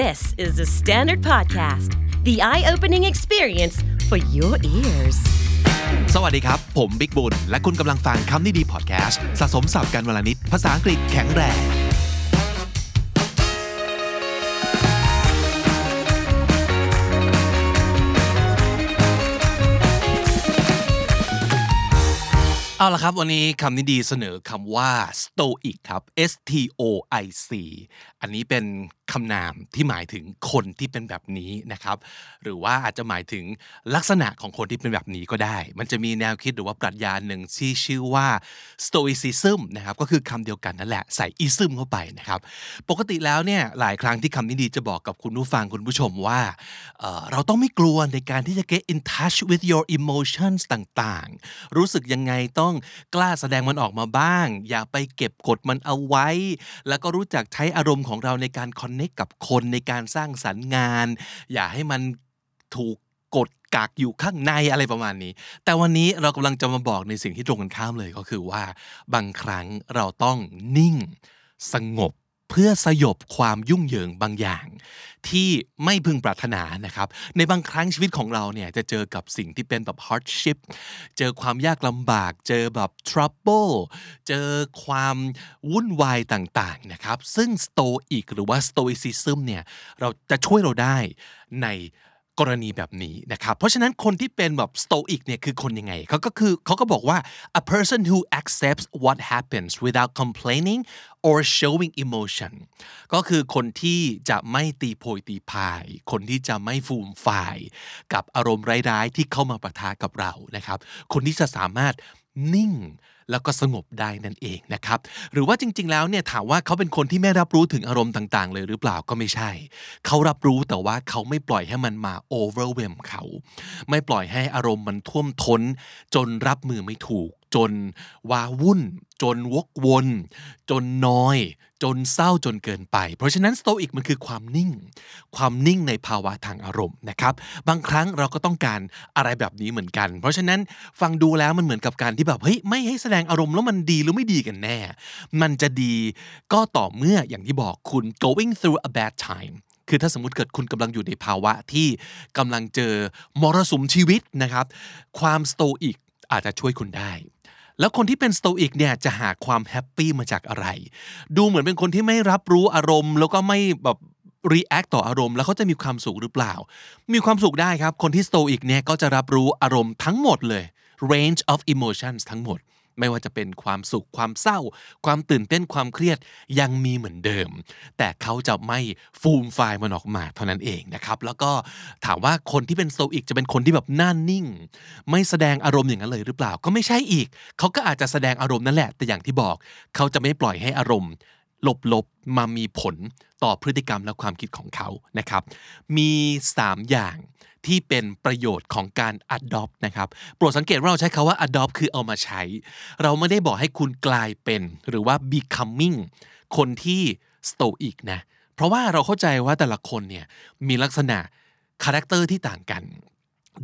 This is the Standard Podcast, the eye opening experience for your ears. สวัสดีครับ ผมบิ๊กบุญ และคุณกำลังฟังคำนี้ดีพอดแคสต์สะสมสับกันวลนิด ภาษาอังกฤษแข็งแรง เอาละครับ วันนี้คำนี้ดีเสนอคำว่า stoic ครับ S T O I C อันนี้เป็นคำนามที่หมายถึงคนที่เป็นแบบนี้นะครับ หรือว่าอาจจะหมายถึงลักษณะของคนที่เป็นแบบนี้ก็ได้ มันจะมีแนวคิดหรือว่าปรัชญาหนึ่งที่ชื่อว่า stoicism นะครับ ก็คือคำเดียวกันนั่นแหละใส่ ism เข้าไปนะครับ ปกติแล้วเนี่ยหลายครั้งที่คำนี้ดีจะบอกกับคุณผู้ฟังคุณผู้ชมว่าเเราต้องไม่กลัวในการที่จะ get in touch with your emotions ต่างๆ รู้สึกยังไงต้องกล้าแสดงมันออกมาบ้าง อย่าไปเก็บกดมันเอาไว้ แล้วก็รู้จักใช้อารมณ์ของของเราในการคอนเน็กกับคนในการสร้างสรรค์งาน อย่าให้มันถูกกดกักอยู่ข้างในอะไรประมาณนี้ แต่วันนี้เรากำลังจะมาบอกในสิ่งที่ตรงกันข้ามเลยก็คือว่า บางครั้งเราต้องนิ่ง สงบเพื่อสยบความยุ่งเหยิงบางอย่าง ที่ไม่พึงปรารถนานะครับ ในบางครั้งชีวิตของเราเนี่ยจะเจอกับสิ่งที่เป็นแบบ hardship เจอความยากลำบาก เจอแบบ trouble เจอความวุ่นวายต่างๆนะครับ ซึ่ง stoic หรือว่า stoicism เนี่ยเราจะช่วยเราได้ใน กรณีแบบนี้นะครับ เพราะฉะนั้นคนที่เป็นแบบ stoic เนี่ยคือคนยังไงเขาก็คือเขาก็บอกว่า a person who accepts what happens without complaining or showing emotion ก็คือคนที่จะไม่ตีโพยตีพาย คนที่จะไม่ฟูมฝ่าย กับอารมณ์ร้ายๆ ที่เข้ามาประทะกับเรานะครับ คนที่จะสามารถ นิ่ง แล้วก็สงบได้นั่นเองนะครับ หรือว่าจริง ๆ แล้วเนี่ยถามว่าเขาเป็นคนที่ไม่รับรู้ถึงอารมณ์ต่าง ๆ เลยหรือเปล่าก็ไม่ใช่ เขารับรู้แต่ว่าเขาไม่ปล่อยให้มันมา overwhelm เขา ไม่ปล่อยให้อารมณ์มันท่วมท้น จนรับมือไม่ถูก จนวาวุ่น จนวกวน จนน้อย จนเศร้าจนเกินไป เพราะฉะนั้นสโตอิกมันคือความนิ่ง ความนิ่งในภาวะทางอารมณ์นะครับบางครั้งเราก็ต้องการอะไรแบบนี้เหมือนกัน เพราะฉะนั้นฟังดูแล้วมันเหมือนกับการที่แบบเฮ้ยไม่ให้แสดงอารมณ์แล้วมันดีหรือไม่ดีกันแน่ มันจะดีก็ต่อเมื่ออย่างที่บอกคุณ going through a bad time คือถ้าสมมติเกิดคุณกำลังอยู่ในภาวะที่กำลังเจอมรสุมชีวิตนะครับ ความสโตอิกอาจจะช่วยคุณได้ แล้วคนที่เป็นสโตอิกเนี่ยจะหาความ happy มาจากอะไร ดูเหมือนเป็นคนที่ไม่รับรู้อารมณ์ แล้วก็ไม่แบบ react ต่ออารมณ์แล้วเขาจะมีความสุขหรือเปล่า มีความสุขได้ครับ คนที่สโตอิกเนี่ยก็จะรับรู้อารมณ์ทั้งหมดเลย range of emotions ทั้งหมด ไม่ว่าจะเป็นความสุขความเศร้า ความตื่นเต้นความเครียดยังมีเหมือนเดิม แต่เขาจะไม่ฟูมไฟล์มันออกมาเท่านั้นเองนะครับ แล้วก็ถามว่าคนที่เป็นโซอิกจะเป็นคนที่แบบน่านิ่ง ไม่แสดงอารมณ์อย่างนั้นเลยหรือเปล่า ก็ไม่ใช่อีก เขาก็อาจจะแสดงอารมณ์นั่นแหละ แต่อย่างที่บอก เขาจะไม่ปล่อยให้อารมณ์ลบๆมามีผลต่อพฤติกรรมและความคิดของเขานะครับ มี 3 อย่าง ที่เป็นประโยชน์ของการ adopt นะครับ โปรดสังเกตว่าเราใช้คาว่า adopt คือเอามาใช้ เราไม่ได้บอกให้คุณกลายเป็น หรือว่า becoming คนที่ stoic นะ เพราะว่าเราเข้าใจว่าแต่ละคนเนี่ยมีลักษณะ character ที่ต่างกัน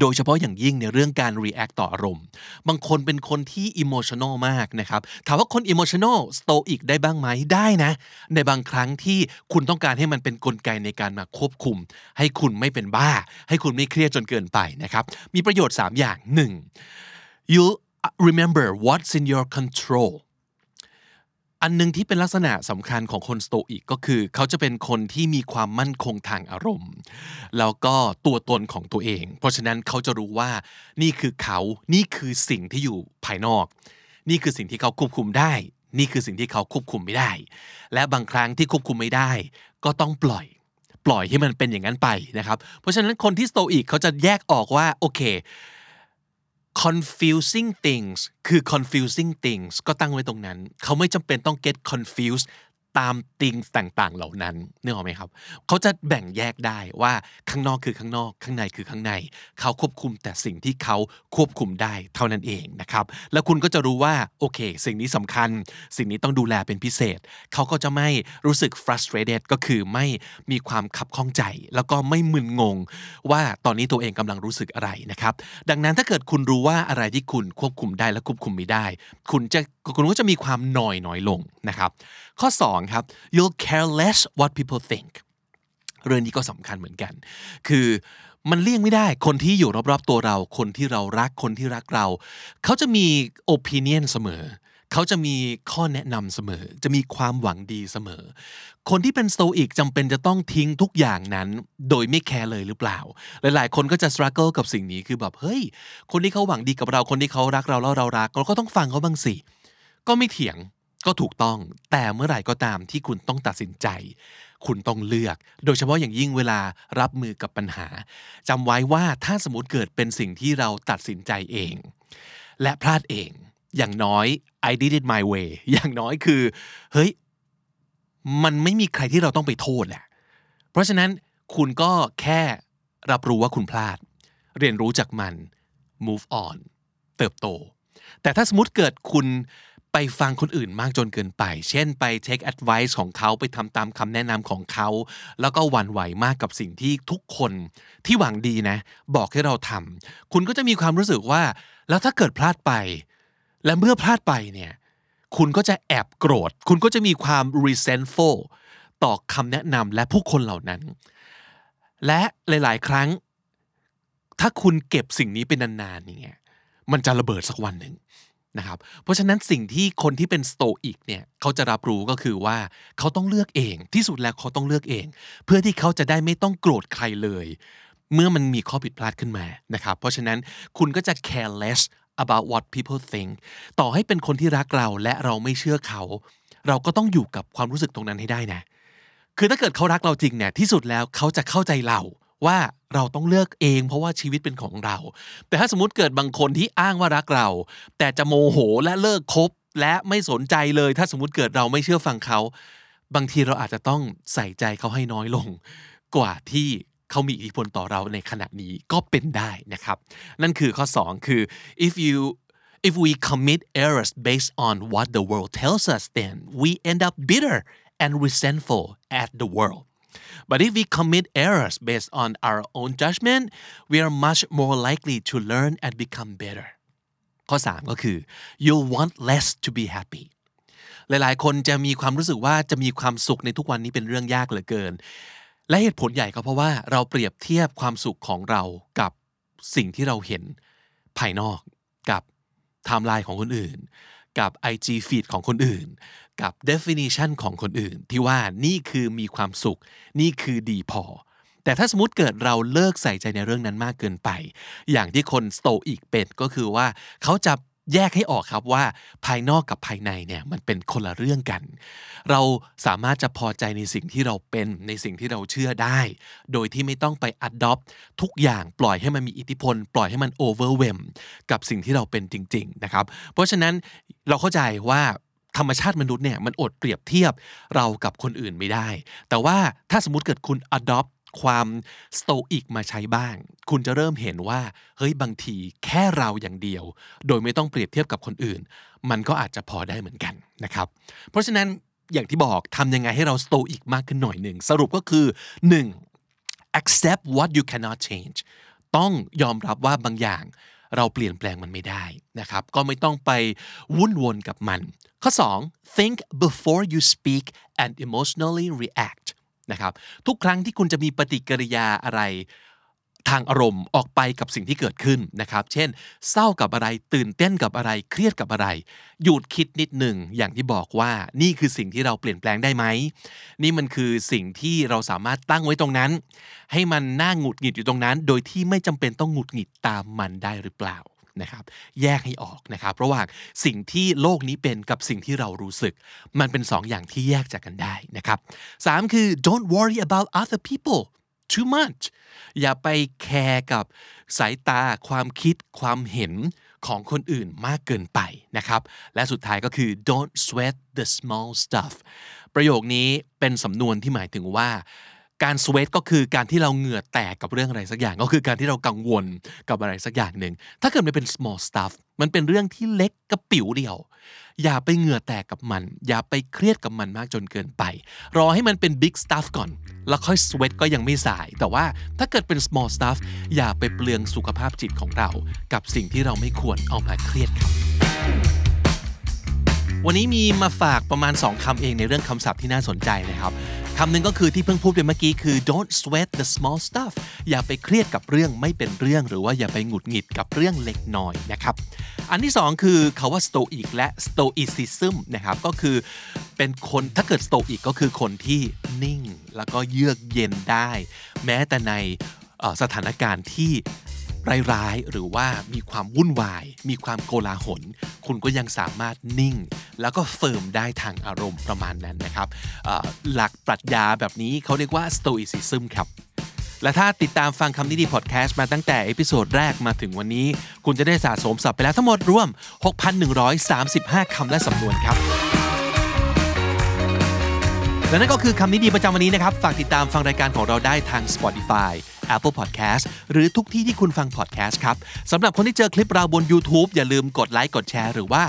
โดยเฉพาะอย่างยิ่งในเรื่องการ react ต่ออารมณ์ บางคนเป็นคนที่ emotional มากนะครับ ถามว่าคน emotional stoic ได้บ้างไหม ได้นะ ในบางครั้งที่คุณต้องการให้มันเป็นนกลไกในการมาควบคุม ให้คุณไม่เป็นบ้า ให้คุณไม่เครียดจนเกินไปนะครับ มีประโยชน์ 3 อย่าง 1. you remember what's in your control อันหนึงที่เป็นลักษณะสำคัญของคนสโตอิกก็คือ เขาจะเป็นคนที่มีความมั่นคงทางอารมณ์ แล้วก็ตัวตนของตัวเอง เพราะฉะนั้นเขาจะรู้ว่านี่คือเขานี่คือสิ่งที่อยู่ภายนอก นี่คือสิ่งที่เขาควบคุมได้ นี่คือสิ่งที่เขาควบคุมไม่ได้ และบางครั้งที่ควบคุมไม่ได้ ก็ต้องปล่อย ปล่อยให้มันเป็นอย่างนั้นไปนะครับ เพราะฉะนั้นคนที่สโตอิกเขาจะแยกออกว่าโอเค confusing things คือ confusing things ก็ตั้งไว้ตรงนั้น เขาไม่จำเป็นต้อง get confused ตาม things ต่างๆ เหล่านั้นนึกออกไหมครับ เขาจะแบ่งแยกได้ว่าข้างนอกคือข้างนอก ข้างในคือข้างใน เขาควบคุมแต่สิ่งที่เขาควบคุมได้เท่านั้นเองนะครับ แล้วคุณก็จะรู้ว่าโอเค สิ่งนี้สำคัญ สิ่งนี้ต้องดูแลเป็นพิเศษ เขาก็จะไม่รู้สึก frustrated ก็คือไม่มีความคับข้องใจ แล้วก็ไม่มึนงง ว่าตอนนี้ตัวเองกำลังรู้สึกอะไรนะครับ ดังนั้นถ้าเกิดคุณรู้ว่าอะไรที่คุณควบคุมได้และควบคุมไม่ได้ คุณจะคุณก็จะมีความหน่อยน้อยลงนะครับ ข้อ 2ครับ you'll care less what people think เรื่องนี้ก็สำคัญเหมือนกัน คือมันเลี่ยงไม่ได้ คนที่อยู่รอบๆตัวเรา คนที่เรารัก คนที่รักเรา เขาจะมี opinion เสมอ เขาจะมีข้อแนะนำเสมอ จะมีความหวังดีเสมอ คนที่เป็นโตอิกจำเป็นจะต้องทิ้งทุกอย่างนั้น โดยไม่แคร์เลยหรือเปล่า หลายๆ คนก็จะ struggle กับสิ่งนี้คือแบบเฮ้ย คนที่เขาหวังดีกับเรา คนที่เขารักเราแล้วเรารัก เราก็ต้องฟังเขาบ้างสิ ก็ไม่เถียง ก็ถูกต้องแต่เมื่อไหร่ก็ตามที่คุณต้องตัดสินใจ คุณต้องเลือก โดยเฉพาะอย่างยิ่งเวลารับมือกับปัญหาจำไว้ว่าถ้าสมมติเกิดเป็นสิ่งที่เราตัดสินใจเอง และพลาดเอง อย่างน้อย I did it my way อย่างน้อยคือ เฮ้ย มันไม่มีใครที่เราต้องไปโทษแหละ เพราะฉะนั้นคุณก็แค่รับรู้ว่าคุณพลาด เรียนรู้จากมัน move on เติบโต แต่ถ้าสมมติเกิดคุณ ไปฟังคนอื่นมากจนเกินไป เช่นไป take advice ของเขาไปทำตามคำแนะนำของเขา แล้วก็หวั่นไหวมากกับสิ่งที่ทุกคนที่หวังดีนะ บอกให้เราทำคุณก็จะมีความรู้สึกว่า แล้วถ้าเกิดพลาดไป และเมื่อพลาดไปเนี่ย คุณก็จะแอบโกรธ คุณก็จะมีความ resentful ต่อคำแนะนำและผู้คนเหล่านั้น และหลาย ๆ ครั้ง ถ้าคุณเก็บสิ่งนี้เป็นนานๆเงี้ยมันจะระเบิดสักวันหนึ่ง นะครับเพราะฉะนั้นสิ่งที่คนที่เป็นสโตอิกเนี่ยเขาจะรับรู้ก็คือว่าเขาต้องเลือกเองที่สุดแล้วเขาต้องเลือกเอง เพื่อที่เขาจะได้ไม่ต้องโกรธใครเลย เมื่อมันมีข้อผิดพลาดขึ้นมานะครับเพราะฉะนั้นคุณก็จะ careless about what people think ต่อให้เป็นคนที่รักเราและเราไม่เชื่อเขา เราก็ต้องอยู่กับความรู้สึกตรงนั้นให้ได้นะคือถ้าเกิดเขารักเราจริงเนี่ยที่สุดแล้วเขาจะเข้าใจเรา ว่าเราต้องเลือกเอง เพราะว่าชีวิตเป็นของเรา แต่ถ้าสมมติเกิดบางคนที่อ้างว่ารักเรา แต่จะโมโหและเลิกคบและไม่สนใจเลย ถ้าสมมติเกิดเราไม่เชื่อฟังเขา บางทีเราอาจจะต้องใส่ใจเขาให้น้อยลง กว่าที่เขามีอิทธิพลต่อเราในขณะนี้ก็เป็นได้นะครับ นั่นคือข้อ 2 คือ if you if we commit errors based on what the world tells us then we end up bitter and resentful at the world but if we commit errors based on our own judgment we are much more likely to learn and become better ข้อ 3 ก็คือ you'll want less to be happy หลายๆ คนจะมีความรู้สึกว่าจะมีความสุขในทุกวันนี้เป็นเรื่องยากเหลือเกิน และเหตุผลใหญ่ก็เพราะว่าเราเปรียบเทียบความสุขของเรากับสิ่งที่เราเห็นภายนอกกับไทม์ไลน์ของคนอื่น กับ IG feed ของคนอื่น กับ definition ของคนอื่น ที่ว่านี่คือมีความสุข นี่คือดีพอ แต่ถ้าสมมติเกิดเราเลิกใส่ใจในเรื่องนั้นมากเกินไป อย่างที่คนสโตอีกเป็นก็คือว่าเขาจะแยกให้ออกครับว่าภายนอกกับภายในเนี่ยมันเป็นคนละเรื่องกัน เราสามารถจะพอใจในสิ่งที่เราเป็นในสิ่งที่เราเชื่อได้ โดยที่ไม่ต้องไป adopt ทุกอย่างปล่อยให้มันมีอิทธิพล ปล่อยให้มัน overwhelm กับสิ่งที่เราเป็นจริง ๆ นะครับ เพราะฉะนั้นเราเข้าใจว่า ธรรมชาติมนุษย์เนี่ยมันอดเปรียบเทียบเรากับคนอื่นไม่ได้ แต่ว่าถ้าสมมติเกิดคุณ adopt ความสโตอิกมาใช้บ้าง คุณจะเริ่มเห็นว่า เฮ้ยบางทีแค่เราอย่างเดียว โดยไม่ต้องเปรียบเทียบกับคนอื่น มันก็อาจจะพอได้เหมือนกันนะครับ เพราะฉะนั้นอย่างที่บอกทำยังไงให้เราสโตอิกมากขึ้นหน่อยหนึ่ง สรุปก็คือ 1. accept what you cannot change ต้องยอมรับว่าบางอย่าง เราเปลี่ยนแปลงมันไม่ได้นะครับ ก็ไม่ต้องไปวุ่นวนกับมัน ข้อ 2 think before you speak and emotionally react นะครับ ทุกครั้งที่คุณจะมีปฏิกิริยาอะไร ทางอารมณ์ออกไปกับสิ่งที่เกิดขึ้นนะครับ เช่น เศร้ากับอะไรตื่นเต้นกับอะไร เครียดกับอะไร หยุดคิดนิดหนึ่งอย่างที่บอกว่านี่คือสิ่งที่เราเปลี่ยนแปลงได้ไหม นี่มันคือสิ่งที่เราสามารถตั้งไว้ตรงนั้น ให้มันน่าหงุดหงิดอยู่ตรงนั้น โดยที่ไม่จำเป็นต้องหงุดหงิดตามมันได้หรือเปล่านะครับแยกให้ออกนะครับระหว่างสิ่งที่โลกนี้เป็นกับสิ่งที่เรารู้สึก มันเป็นสองอย่างที่แยกจากกันได้นะครับสามคือ don't worry about other people too much อย่าไปแคร์กับสายตาความคิดความเห็นของคนอื่นมากเกินไปนะครับ และสุดท้ายก็คือ don't sweat the small stuff ประโยคนี้เป็นสำนวนที่หมายถึงว่า การ sweat ก็คือการที่เราเหงื่อแตกกับเรื่องอะไรสักอย่าง ก็คือการที่เรากังวลกับอะไรสักอย่างหนึ่ง ถ้าเกิดมันเป็น small stuff มันเป็นเรื่องที่เล็กกระปิ๋วเดียว อย่าไปเหงื่อแตกกับมัน อย่าไปเครียดกับมันมากจนเกินไป รอให้มันเป็น big stuff ก่อน แล้วค่อย sweat ก็ยังไม่สาย แต่ว่าถ้าเกิดเป็น small stuff อย่าไปเปลืองสุขภาพจิตของเรา กับสิ่งที่เราไม่ควรเอามาเครียดครับวันนี้มีมาฝากประมาณ 2คำเองในเรื่องคำศัพท์ที่น่าสนใจนะครับ คำหนึ่งก็คือที่เพิ่งพูดไปเมื่อกี้คือ don't sweat the small stuff อย่าไปเครียดกับเรื่องไม่เป็นเรื่อง หรือว่าอย่าไปหงุดหงิดกับเรื่องเล็กน้อยนะครับ อันที่สองคือคาว่า stoic และ stoicism นะครับ ก็คือเป็นคนถ้าเกิด stoic ก็คือคนที่นิ่ง แล้วก็เยือกเย็นได้ แม้แต่ในสถานการณ์ที่ ร้ายๆ หรือว่ามีความวุ่นวาย มีความโกลาหล คุณก็ยังสามารถนิ่ง แล้วก็ firm ได้ทางอารมณ์ประมาณนั้นนะครับหลักปรัชญาแบบนี้เขาเรียกว่า stoicism ครับและถ้าติดตามฟังคำนี้ดีพอดแคสต์มาตั้งแต่ episode แรกมาถึงวันนี้ คุณจะได้สะสมศัพท์ไปแล้วทั้งหมดรวม 6,135 คำและสำนวนครับ และนั่นก็คือคำนี้ดีประจำวันนี้นะครับ ฝากติดตามฟังรายการของเราได้ทาง Spotify Apple Podcast หรือทุกที่ที่คุณฟัง podcast ครับสำหรับคนที่เจอคลิปเราบน YouTube อย่าลืมกดไลค์กดแชร์หรือว่า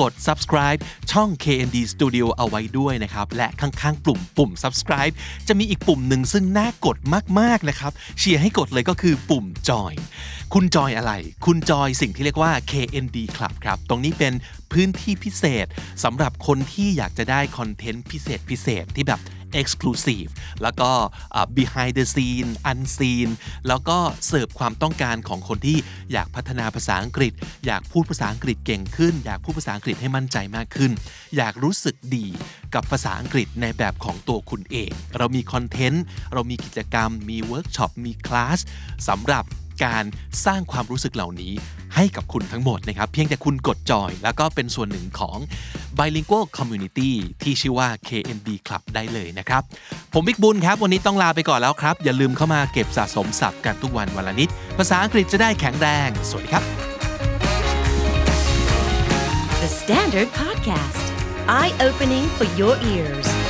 กด subscribe ช่อง KND Studio เอาไว้ด้วยนะครับ และข้างๆปุ่มปุ่ม subscribe จะมีอีกปุ่มหนึ่งซึ่งน่ากดมากๆนะครับ เชียร์ให้กดเลยก็คือปุ่ม join คุณจอยอะไร คุณจอยสิ่งที่เรียกว่า KND Club ครับ ตรงนี้เป็นพื้นที่พิเศษสำหรับคนที่อยากจะได้คอนเทนต์พิเศษพิเศษที่แบบ exclusive แล้วก็ behind the scene unseen แล้วก็เสิร์ฟความต้องการของคนที่อยากพัฒนาภาษาอังกฤษ อยากพูดภาษาอังกฤษเก่งขึ้น อยากพูดภาษาอังกฤษให้มั่นใจมากขึ้น อยากรู้สึกดีกับภาษาอังกฤษในแบบของตัวคุณเอง เรามี content เรามีกิจกรรม มีเวิร์กช็อป มีคลาสสำหรับ การสร้างความรู้สึกเหล่านี้ให้กับคุณทั้งหมดนะครับ เพียงแต่คุณกดจอย แล้วก็เป็นส่วนหนึ่งของ Bilingual Community ที่ชื่อว่า KND Club ได้เลยนะครับ ผมบิ๊กบุญครับ วันนี้ต้องลาไปก่อนแล้วครับ อย่าลืมเข้ามาเก็บสะสมศัพท์กันทุกวันวันละนิด ภาษาอังกฤษจะได้แข็งแรง สวัสดีครับ The Standard Podcast, eye opening for your ears.